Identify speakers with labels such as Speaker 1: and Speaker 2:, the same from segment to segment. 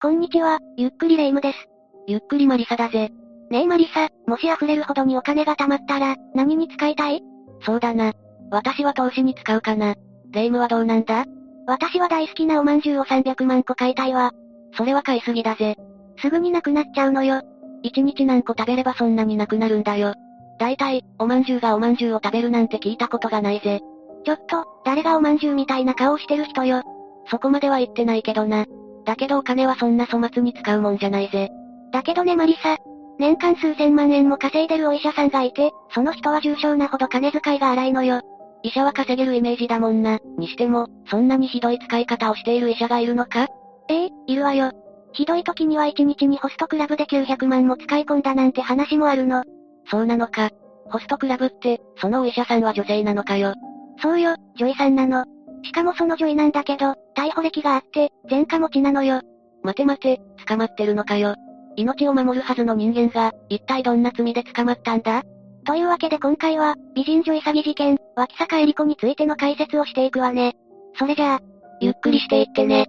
Speaker 1: こんにちは、ゆっくりレ夢ムです。
Speaker 2: ゆっくりマリサだぜ。
Speaker 1: ねえマリサ、もし溢れるほどにお金が貯まったら、何に使いたい？
Speaker 2: そうだな。私は投資に使うかな。レ夢ムはどうなんだ？
Speaker 1: 私は大好きなおまんじゅうを300万個買いたいわ。
Speaker 2: それは買いすぎだぜ。
Speaker 1: すぐになくなっちゃうのよ。
Speaker 2: 一日何個食べればそんなになくなるんだよ。だいたい、おまんじゅうがおまんじゅうを食べるなんて聞いたことがないぜ。
Speaker 1: ちょっと、誰がおまんじゅうみたいな顔してる人よ。
Speaker 2: そこまでは言ってないけどな。だけどお金はそんな粗末に使うもんじゃないぜ。
Speaker 1: だけどねマリサ。年間数千万円も稼いでるお医者さんがいて、その人は重症なほど金遣いが荒いのよ。
Speaker 2: 医者は稼げるイメージだもんな。にしても、そんなにひどい使い方をしている医者がいるのか？
Speaker 1: ええいるわよ。ひどい時には1日にホストクラブで900万も使い込んだなんて話もあるの。
Speaker 2: そうなのか。ホストクラブって、そのお医者さんは女性なのかよ。
Speaker 1: そうよ、女医さんなの。しかもその女医なんだけど、逮捕歴があって、前科持ちなのよ。
Speaker 2: 待て待て、捕まってるのかよ。命を守るはずの人間が、一体どんな罪で捕まったんだ？
Speaker 1: というわけで今回は、美人女医詐欺事件、脇坂恵理子についての解説をしていくわね。それじゃあ、
Speaker 2: ゆっくりしていってね。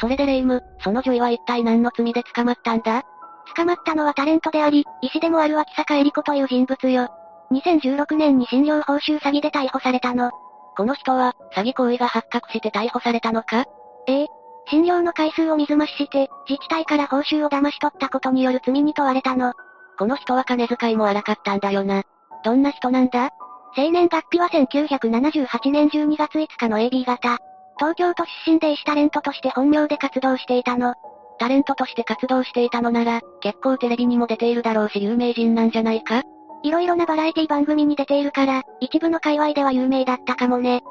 Speaker 2: それでレイム、その女医は一体何の罪で捕まったんだ？
Speaker 1: 捕まったのはタレントであり、医師でもある脇坂恵理子という人物よ。2016年に診療報酬詐欺で逮捕されたの。
Speaker 2: この人は、詐欺行為が発覚して逮捕されたのか？
Speaker 1: ええ。診療の回数を水増しして、自治体から報酬を騙し取ったことによる罪に問われたの。
Speaker 2: この人は金遣いも荒かったんだよな。どんな人なんだ？
Speaker 1: 生年月日は1978年12月5日の AB 型。東京都出身で医師タレントとして本名で活動していたの。
Speaker 2: タレントとして活動していたのなら、結構テレビにも出ているだろうし有名人なんじゃないか？
Speaker 1: いろいろなバラエティ番組に出ているから、一部の界隈では有名だったかもね。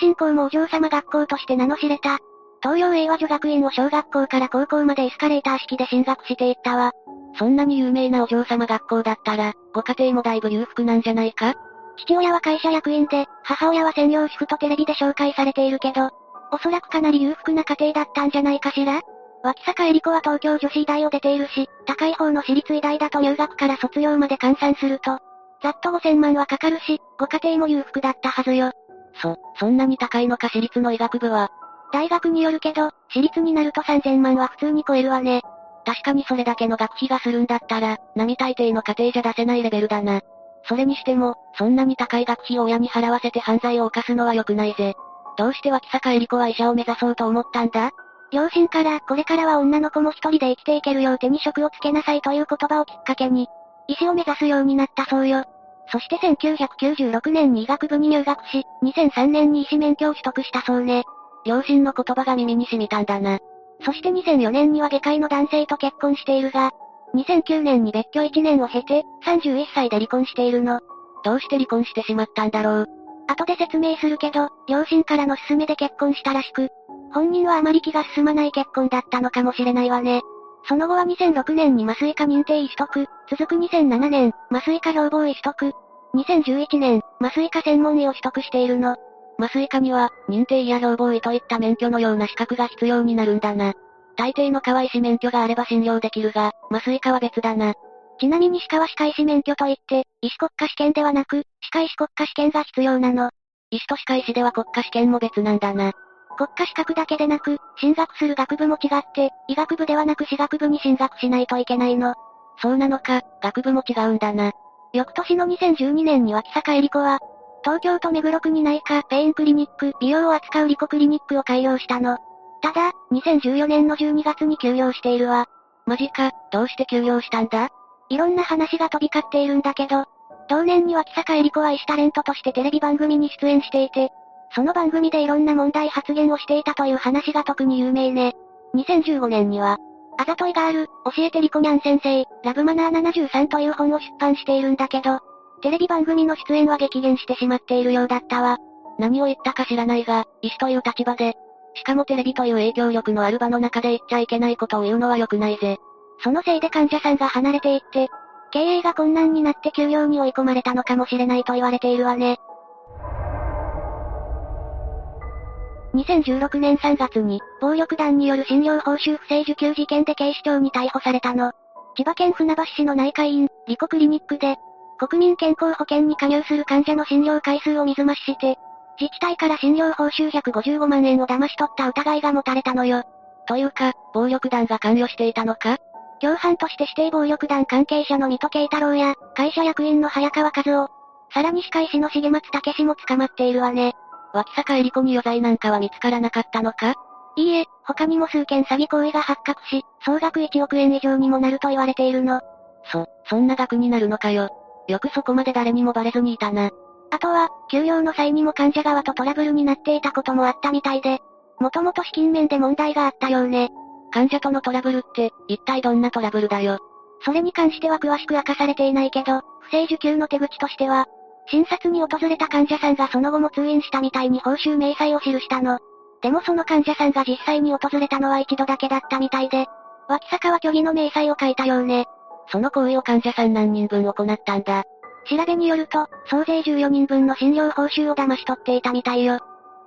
Speaker 1: 出身校もお嬢様学校として名の知れた。東洋英和女学院を小学校から高校までエスカレーター式で進学していったわ。
Speaker 2: そんなに有名なお嬢様学校だったら、ご家庭もだいぶ裕福なんじゃないか？
Speaker 1: 父親は会社役員で、母親は専業主婦とテレビで紹介されているけど、おそらくかなり裕福な家庭だったんじゃないかしら？脇坂恵理子は東京女子医大を出ているし、高い方の私立医大だと入学から卒業まで換算すると、ざっと5000万はかかるし、ご家庭も裕福だったはずよ。
Speaker 2: そ、そんなに高いのか私立の医学部は？
Speaker 1: 大学によるけど、私立になると3000万は普通に超えるわね。
Speaker 2: 確かにそれだけの学費がするんだったら、並大抵の家庭じゃ出せないレベルだな。それにしても、そんなに高い学費を親に払わせて犯罪を犯すのは良くないぜ。どうして脇坂恵理子は医者を目指そうと思ったんだ？
Speaker 1: 両親から、これからは女の子も一人で生きていけるよう手に職をつけなさいという言葉をきっかけに、医師を目指すようになったそうよ。そして1996年に医学部に入学し、2003年に医師免許を取得したそうね。
Speaker 2: 両親の言葉が耳に染みたんだな。
Speaker 1: そして2004年には外科医の男性と結婚しているが、2009年に別居1年を経て、31歳で離婚しているの。
Speaker 2: どうして離婚してしまったんだろう。
Speaker 1: 後で説明するけど、両親からの勧めで結婚したらしく、本人はあまり気が進まない結婚だったのかもしれないわね。その後は2006年に麻酔科認定医取得、続く2007年、麻酔科標榜医取得、2011年、麻酔科専門医を取得しているの。
Speaker 2: 麻酔科には、認定医や標榜医といった免許のような資格が必要になるんだな。大抵の川医師免許があれば信用できるが、麻酔科は別だな。
Speaker 1: ちなみに歯科は歯科医師免許といって、医師国家試験ではなく、歯科医師国家試験が必要なの。
Speaker 2: 医師と歯科医師では国家試験も別なんだな。
Speaker 1: 国家資格だけでなく、進学する学部も違って、医学部ではなく私学部に進学しないといけないの。
Speaker 2: そうなのか、学部も違うんだな。
Speaker 1: 翌年の2012年に脇坂恵理子は、東京都目黒区に内科、ペインクリニック、美容を扱うリコクリニックを開業したの。ただ、2014年の12月に休業しているわ。
Speaker 2: マジか、どうして休業したんだ？
Speaker 1: いろんな話が飛び交っているんだけど、同年に脇坂恵理子は医師タレントとしてテレビ番組に出演していて、その番組でいろんな問題発言をしていたという話が特に有名ね。2015年には、あざといガール、教えてリコニャン先生、ラブマナー73という本を出版しているんだけど、テレビ番組の出演は激減してしまっているようだったわ。
Speaker 2: 何を言ったか知らないが、医師という立場で、しかもテレビという影響力のある場の中で言っちゃいけないことを言うのは良くないぜ。
Speaker 1: そのせいで患者さんが離れていって、経営が困難になって休業に追い込まれたのかもしれないと言われているわね。2016年3月に、暴力団による診療報酬不正受給事件で警視庁に逮捕されたの。千葉県船橋市の内科医院、リコクリニックで、国民健康保険に加入する患者の診療回数を水増しして、自治体から診療報酬155万円を騙し取った疑いが持たれたのよ。
Speaker 2: というか、暴力団が関与していたのか？
Speaker 1: 共犯として指定暴力団関係者の水戸慶太郎や、会社役員の早川和夫、さらに歯科医師の重松武史も捕まっているわね。
Speaker 2: 脇坂恵理子に余罪なんかは見つからなかったのか？
Speaker 1: いいえ、他にも数件詐欺行為が発覚し、総額1億円以上にもなると言われているの。
Speaker 2: そ、そんな額になるのかよ。よくそこまで誰にもバレずにいたな。
Speaker 1: あとは、休養の際にも患者側とトラブルになっていたこともあったみたいで、もともと資金面で問題があったようね。
Speaker 2: 患者とのトラブルって、一体どんなトラブルだよ？
Speaker 1: それに関しては詳しく明かされていないけど、不正受給の手口としては、診察に訪れた患者さんがその後も通院したみたいに報酬明細を記したの。でもその患者さんが実際に訪れたのは一度だけだったみたいで、脇坂は虚偽の明細を書いたようね。
Speaker 2: その行為を患者さん何人分行ったんだ？
Speaker 1: 調べによると、総勢14人分の診療報酬を騙し取っていたみたいよ。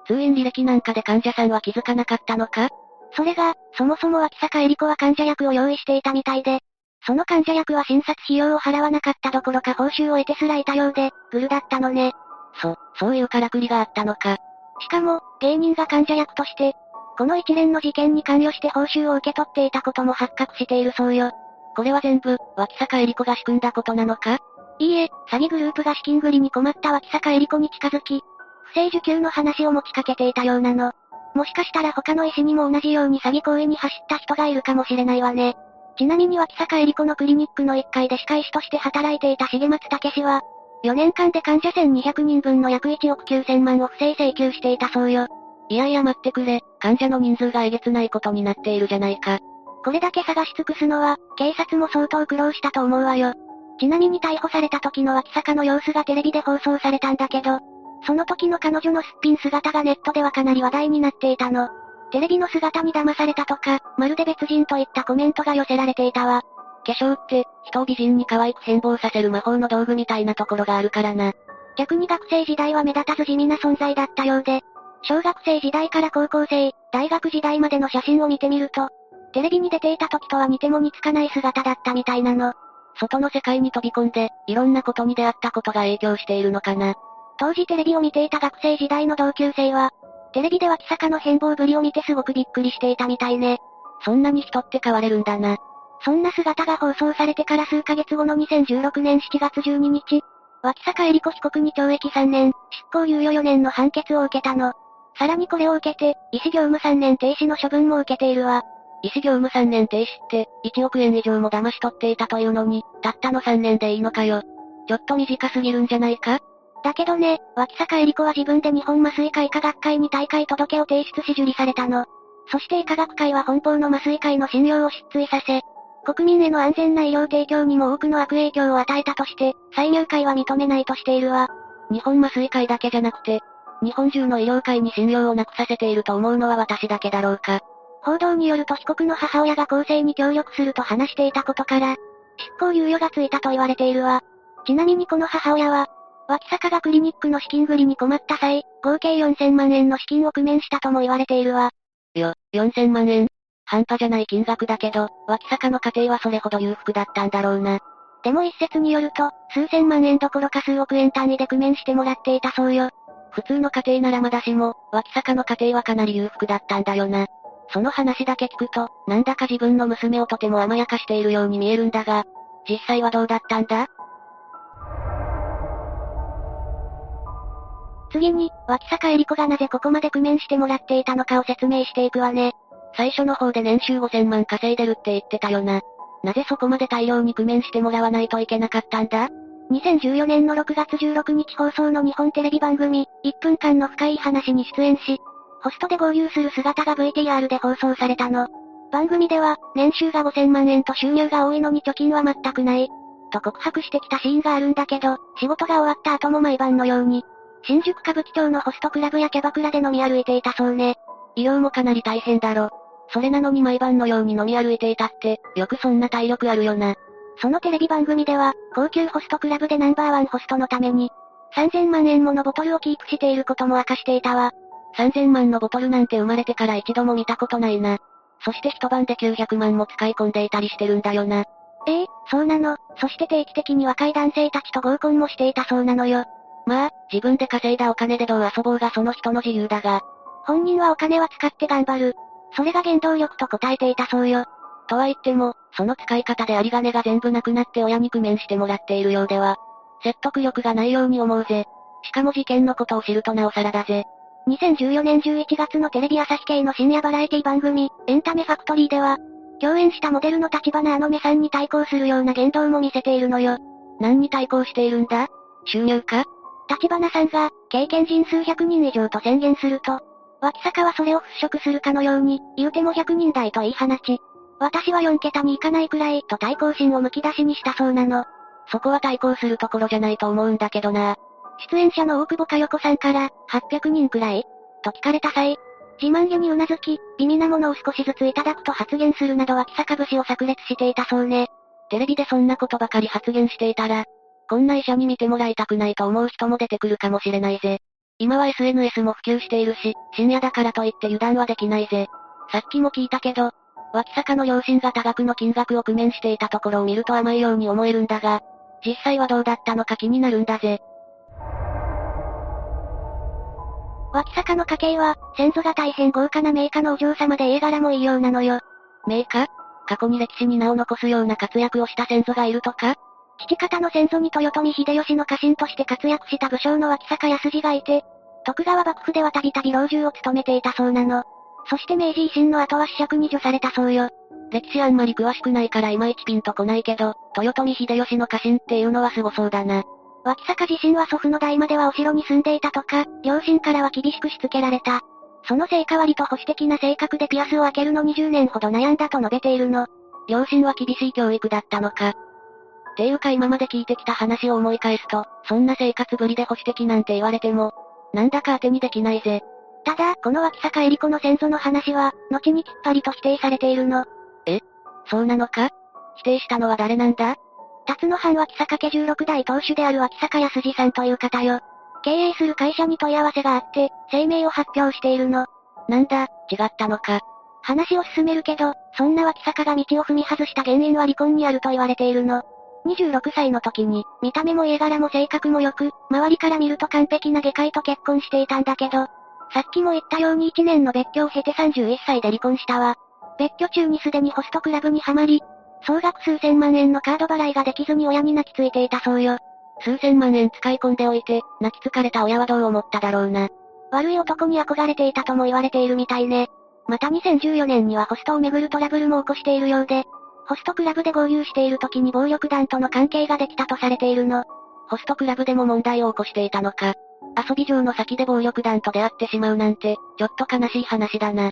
Speaker 2: 通院履歴なんかで患者さんは気づかなかったのか？
Speaker 1: それが、そもそも脇坂恵理子は患者役を用意していたみたいで、その患者役は診察費用を払わなかったどころか報酬を得てすらいたようで、グルだったのね。
Speaker 2: そ、そういうからくりがあったのか。
Speaker 1: しかも、芸人が患者役として、この一連の事件に関与して報酬を受け取っていたことも発覚しているそうよ。
Speaker 2: これは全部、脇坂恵理子が仕組んだことなのか？
Speaker 1: いいえ、詐欺グループが資金繰りに困った脇坂恵理子に近づき、不正受給の話を持ちかけていたようなの。もしかしたら他の医師にも同じように詐欺行為に走った人がいるかもしれないわね。ちなみに脇坂恵理子のクリニックの1階で歯科医師として働いていた重松武氏は、4年間で患者1200人分の約1億9000万を不正請求していたそうよ。
Speaker 2: いやいや待ってくれ、患者の人数がえげつないことになっているじゃないか。
Speaker 1: これだけ探し尽くすのは、警察も相当苦労したと思うわよ。ちなみに逮捕された時の脇坂の様子がテレビで放送されたんだけど、その時の彼女のすっぴん姿がネットではかなり話題になっていたの。テレビの姿に騙されたとか、まるで別人といったコメントが寄せられていたわ。
Speaker 2: 化粧って、人を美人に可愛く変貌させる魔法の道具みたいなところがあるからな。
Speaker 1: 逆に学生時代は目立たず地味な存在だったようで、小学生時代から高校生、大学時代までの写真を見てみると、テレビに出ていた時とは似ても似つかない姿だったみたいなの。
Speaker 2: 外の世界に飛び込んで、いろんなことに出会ったことが影響しているのかな。
Speaker 1: 当時テレビを見ていた学生時代の同級生は、テレビで脇坂の変貌ぶりを見てすごくびっくりしていたみたいね。
Speaker 2: そんなに人って変われるんだな。
Speaker 1: そんな姿が放送されてから数ヶ月後の2016年7月12日、脇坂恵理子被告に懲役3年、執行猶予4年の判決を受けたの。さらにこれを受けて、医師業務3年停止の処分も受けているわ。
Speaker 2: 医師業務3年停止って、1億円以上も騙し取っていたというのに、たったの3年でいいのかよ。ちょっと短すぎるんじゃないか？
Speaker 1: だけどね、脇坂恵理子は自分で日本麻酔科医科学会に大会届を提出し受理されたの。そして医科学会は本邦の麻酔科医の信用を失墜させ、国民への安全な医療提供にも多くの悪影響を与えたとして、再入会は認めないとしているわ。
Speaker 2: 日本麻酔会だけじゃなくて、日本中の医療界に信用をなくさせていると思うのは私だけだろうか。
Speaker 1: 報道によると被告の母親が公正に協力すると話していたことから、執行猶予がついたと言われているわ。ちなみにこの母親は、脇坂がクリニックの資金繰りに困った際、合計4000万円の資金を工面したとも言われているわ。
Speaker 2: よ、4000万円半端じゃない金額だけど、脇坂の家庭はそれほど裕福だったんだろうな。
Speaker 1: でも一説によると、数千万円どころか数億円単位で工面してもらっていたそうよ。
Speaker 2: 普通の家庭ならまだしも、脇坂の家庭はかなり裕福だったんだよな。その話だけ聞くと、なんだか自分の娘をとても甘やかしているように見えるんだが、実際はどうだったんだ？
Speaker 1: 次に、脇坂恵理子がなぜここまで工面してもらっていたのかを説明していくわね。
Speaker 2: 最初の方で年収5000万稼いでるって言ってたよな。なぜそこまで大量に工面してもらわないといけなかったんだ
Speaker 1: ?2014 年の6月16日放送の日本テレビ番組、1分間の深い話に出演し、ホストで合流する姿が VTR で放送されたの。番組では、年収が5000万円と収入が多いのに貯金は全くない。と告白してきたシーンがあるんだけど、仕事が終わった後も毎晩のように、新宿歌舞伎町のホストクラブやキャバクラで飲み歩いていたそうね。
Speaker 2: 医療もかなり大変だろ。それなのに毎晩のように飲み歩いていたって、よくそんな体力あるよな。
Speaker 1: そのテレビ番組では、高級ホストクラブでナンバーワンホストのために、3000万円ものボトルをキープしていることも明かしていたわ。
Speaker 2: 3000万のボトルなんて生まれてから一度も見たことないな。そして一晩で900万も使い込んでいたりしてるんだよな。
Speaker 1: ええそうなの。そして定期的に若い男性たちと合コンもしていたそうなのよ。
Speaker 2: まあ、自分で稼いだお金でどう遊ぼうがその人の自由だが。
Speaker 1: 本人はお金は使って頑張る。それが原動力と答えていたそうよ。
Speaker 2: とは言っても、その使い方で有り金が全部なくなって親に工面してもらっているようでは、説得力がないように思うぜ。しかも事件のことを知るとなおさらだぜ。
Speaker 1: 2014年11月のテレビ朝日系の深夜バラエティ番組、エンタメファクトリーでは、共演したモデルの立花あの目さんに対抗するような言動も見せているのよ。
Speaker 2: 何に対抗しているんだ？収入か？
Speaker 1: 立花さんが、経験人数100人以上と宣言すると、脇坂はそれを払拭するかのように、言うても100人台と言い放ち、私は4桁に行かないくらい、と対抗心をむき出しにしたそうなの。
Speaker 2: そこは対抗するところじゃないと思うんだけどな。
Speaker 1: 出演者の大久保佳代子さんから、800人くらいと聞かれた際、自慢げに頷き、微妙なものを少しずついただくと発言するなど脇坂節を炸裂していたそうね。
Speaker 2: テレビでそんなことばかり発言していたら、こんな医者に見てもらいたくないと思う人も出てくるかもしれないぜ。今は SNS も普及しているし、深夜だからといって油断はできないぜ。さっきも聞いたけど、脇坂の両親が多額の金額を工面していたところを見ると甘いように思えるんだが、実際はどうだったのか気になるんだぜ。
Speaker 1: 脇坂の家系は、先祖が大変豪華な名家のお嬢様で家柄もいいようなのよ。
Speaker 2: 名家？過去に歴史に名を残すような活躍をした先祖がいるとか？
Speaker 1: 父方の先祖に豊臣秀吉の家臣として活躍した武将の脇坂康次がいて、徳川幕府ではたびたび老中を務めていたそうなの。そして明治維新の後は子爵に除されたそうよ。
Speaker 2: 歴史あんまり詳しくないからいまいちピンとこないけど、豊臣秀吉の家臣っていうのは凄そうだな。
Speaker 1: 脇坂自身は祖父の代まではお城に住んでいたとか、両親からは厳しくしつけられた。その成果割と保守的な性格でピアスを開けるの20年ほど悩んだと述べているの。
Speaker 2: 両親は厳しい教育だったのか。っていうか今まで聞いてきた話を思い返すと、そんな生活ぶりで保守的なんて言われても、なんだか当てにできないぜ。
Speaker 1: ただ、この脇坂恵里子の先祖の話は、後にきっぱりと否定されているの。
Speaker 2: え？そうなのか？否定したのは誰なんだ？
Speaker 1: 辰野藩脇坂家16代当主である脇坂康二さんという方よ。経営する会社に問い合わせがあって、声明を発表しているの。
Speaker 2: なんだ、違ったのか？
Speaker 1: 話を進めるけど、そんな脇坂が道を踏み外した原因は離婚にあると言われているの。26歳の時に、見た目も家柄も性格も良く、周りから見ると完璧な外科医と結婚していたんだけど、さっきも言ったように1年の別居を経て31歳で離婚したわ。別居中にすでにホストクラブにはまり、総額数千万円のカード払いができずに親に泣きついていたそうよ。
Speaker 2: 数千万円使い込んでおいて、泣き疲れた親はどう思っただろうな。
Speaker 1: 悪い男に憧れていたとも言われているみたいね。また2014年にはホストをめぐるトラブルも起こしているようで、ホストクラブで合流している時に暴力団との関係ができたとされているの。
Speaker 2: ホストクラブでも問題を起こしていたのか。遊び場の先で暴力団と出会ってしまうなんて、ちょっと悲しい話だな。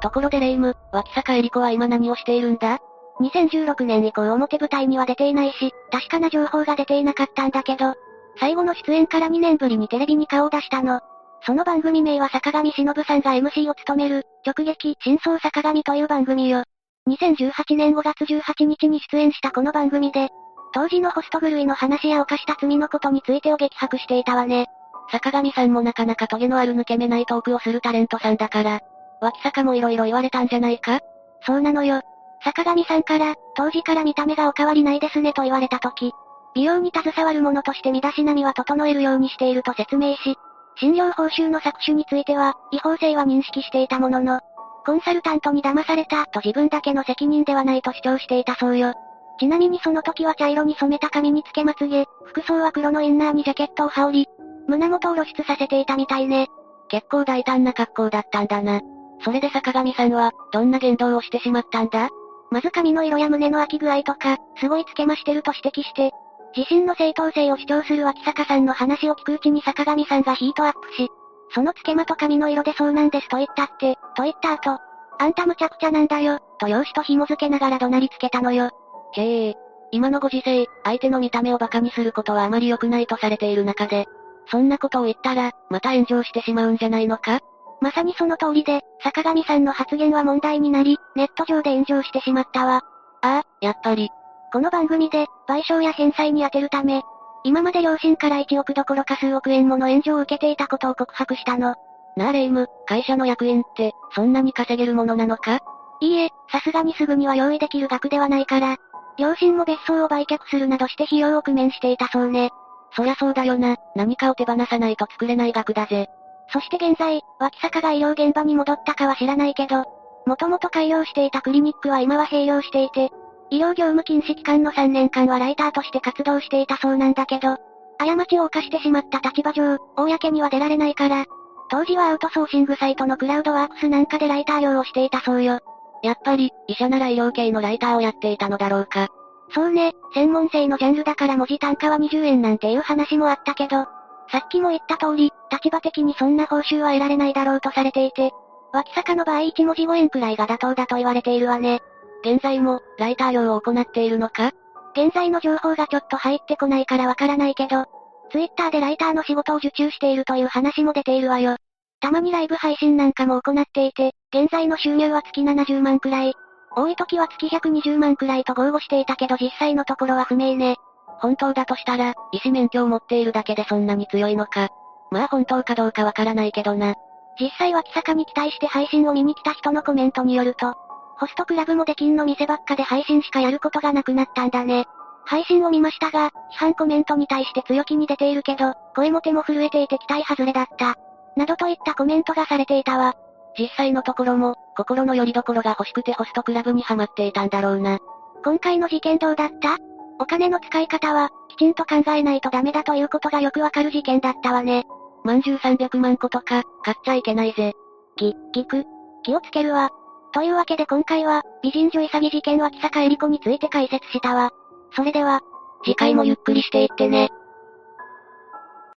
Speaker 2: ところでレイム、脇坂恵里子は今何をしているんだ
Speaker 1: ?2016 年以降表舞台には出ていないし、確かな情報が出ていなかったんだけど、最後の出演から2年ぶりにテレビに顔を出したの。その番組名は坂上忍さんが MC を務める、直撃、真相坂上という番組よ。2018年5月18日に出演したこの番組で、当時のホスト狂いの話や犯した罪のことについてを激白していたわね。
Speaker 2: 坂上さんもなかなかトゲのある抜け目ないトークをするタレントさんだから、脇坂も色々言われたんじゃないか？
Speaker 1: そうなのよ。坂上さんから、当時から見た目がお変わりないですねと言われた時、美容に携わる者として身だしなみは整えるようにしていると説明し、診療報酬の搾取については、違法性は認識していたものの、コンサルタントに騙されたと自分だけの責任ではないと主張していたそうよ。ちなみにその時は茶色に染めた髪につけまつげ、服装は黒のインナーにジャケットを羽織り、胸元を露出させていたみたいね。
Speaker 2: 結構大胆な格好だったんだな。それで坂上さんは、どんな言動をしてしまったんだ？
Speaker 1: まず髪の色や胸の空き具合とか、すごいつけましてると指摘して、自身の正当性を主張する脇坂さんの話を聞くうちに坂上さんがヒートアップし、そのつけまと髪の色でそうなんですと言ったって、と言った後、あんたむちゃくちゃなんだよ、と容姿と紐付けながら怒鳴りつけたのよ。
Speaker 2: へえ、今のご時世、相手の見た目を馬鹿にすることはあまり良くないとされている中で、そんなことを言ったら、また炎上してしまうんじゃないのか？
Speaker 1: まさにその通りで、坂上さんの発言は問題になり、ネット上で炎上してしまったわ。
Speaker 2: ああ、やっぱり。
Speaker 1: この番組で、賠償や返済に充てるため、今まで両親から1億どころか数億円もの援助を受けていたことを告白したの。
Speaker 2: なあレイム、会社の役員って、そんなに稼げるものなのか？
Speaker 1: いいえ、さすがにすぐには用意できる額ではないから、両親も別荘を売却するなどして費用を工面していたそうね。
Speaker 2: そりゃそうだよな、何かを手放さないと作れない額だぜ。
Speaker 1: そして現在、脇坂が医療現場に戻ったかは知らないけど、もともと開業していたクリニックは今は閉業していて、医療業務禁止期間の3年間はライターとして活動していたそうなんだけど、過ちを犯してしまった立場上、公には出られないから、当時はアウトソーシングサイトのクラウドワークスなんかでライター業をしていたそうよ。
Speaker 2: やっぱり、医者なら医療系のライターをやっていたのだろうか。
Speaker 1: そうね、専門性のジャンルだから文字単価は20円なんていう話もあったけど、さっきも言った通り、立場的にそんな報酬は得られないだろうとされていて、脇坂の場合1文字5円くらいが妥当だと言われているわね。
Speaker 2: 現在も、ライター業を行っているのか？
Speaker 1: 現在の情報がちょっと入ってこないからわからないけど、ツイッターでライターの仕事を受注しているという話も出ているわよ。たまにライブ配信なんかも行っていて、現在の収入は月70万くらい。多い時は月120万くらいと豪語していたけど実際のところは不明ね。
Speaker 2: 本当だとしたら、医師免許を持っているだけでそんなに強いのか。まあ本当かどうかわからないけどな。
Speaker 1: 実際は木坂に期待して配信を見に来た人のコメントによると、ホストクラブも出禁の店ばっかで配信しかやることがなくなったんだね。配信を見ましたが、批判コメントに対して強気に出ているけど、声も手も震えていて期待外れだった。などといったコメントがされていたわ。
Speaker 2: 実際のところも、心の拠り所が欲しくてホストクラブにハマっていたんだろうな。
Speaker 1: 今回の事件どうだった？お金の使い方は、きちんと考えないとダメだということがよくわかる事件だったわね。
Speaker 2: まんじゅう300万個とか、買っちゃいけないぜ。
Speaker 1: き、聞く。気をつけるわ。というわけで今回は、美人女潔事件脇坂恵理子について解説したわ。それでは、
Speaker 2: 次回もゆっくりしていってね。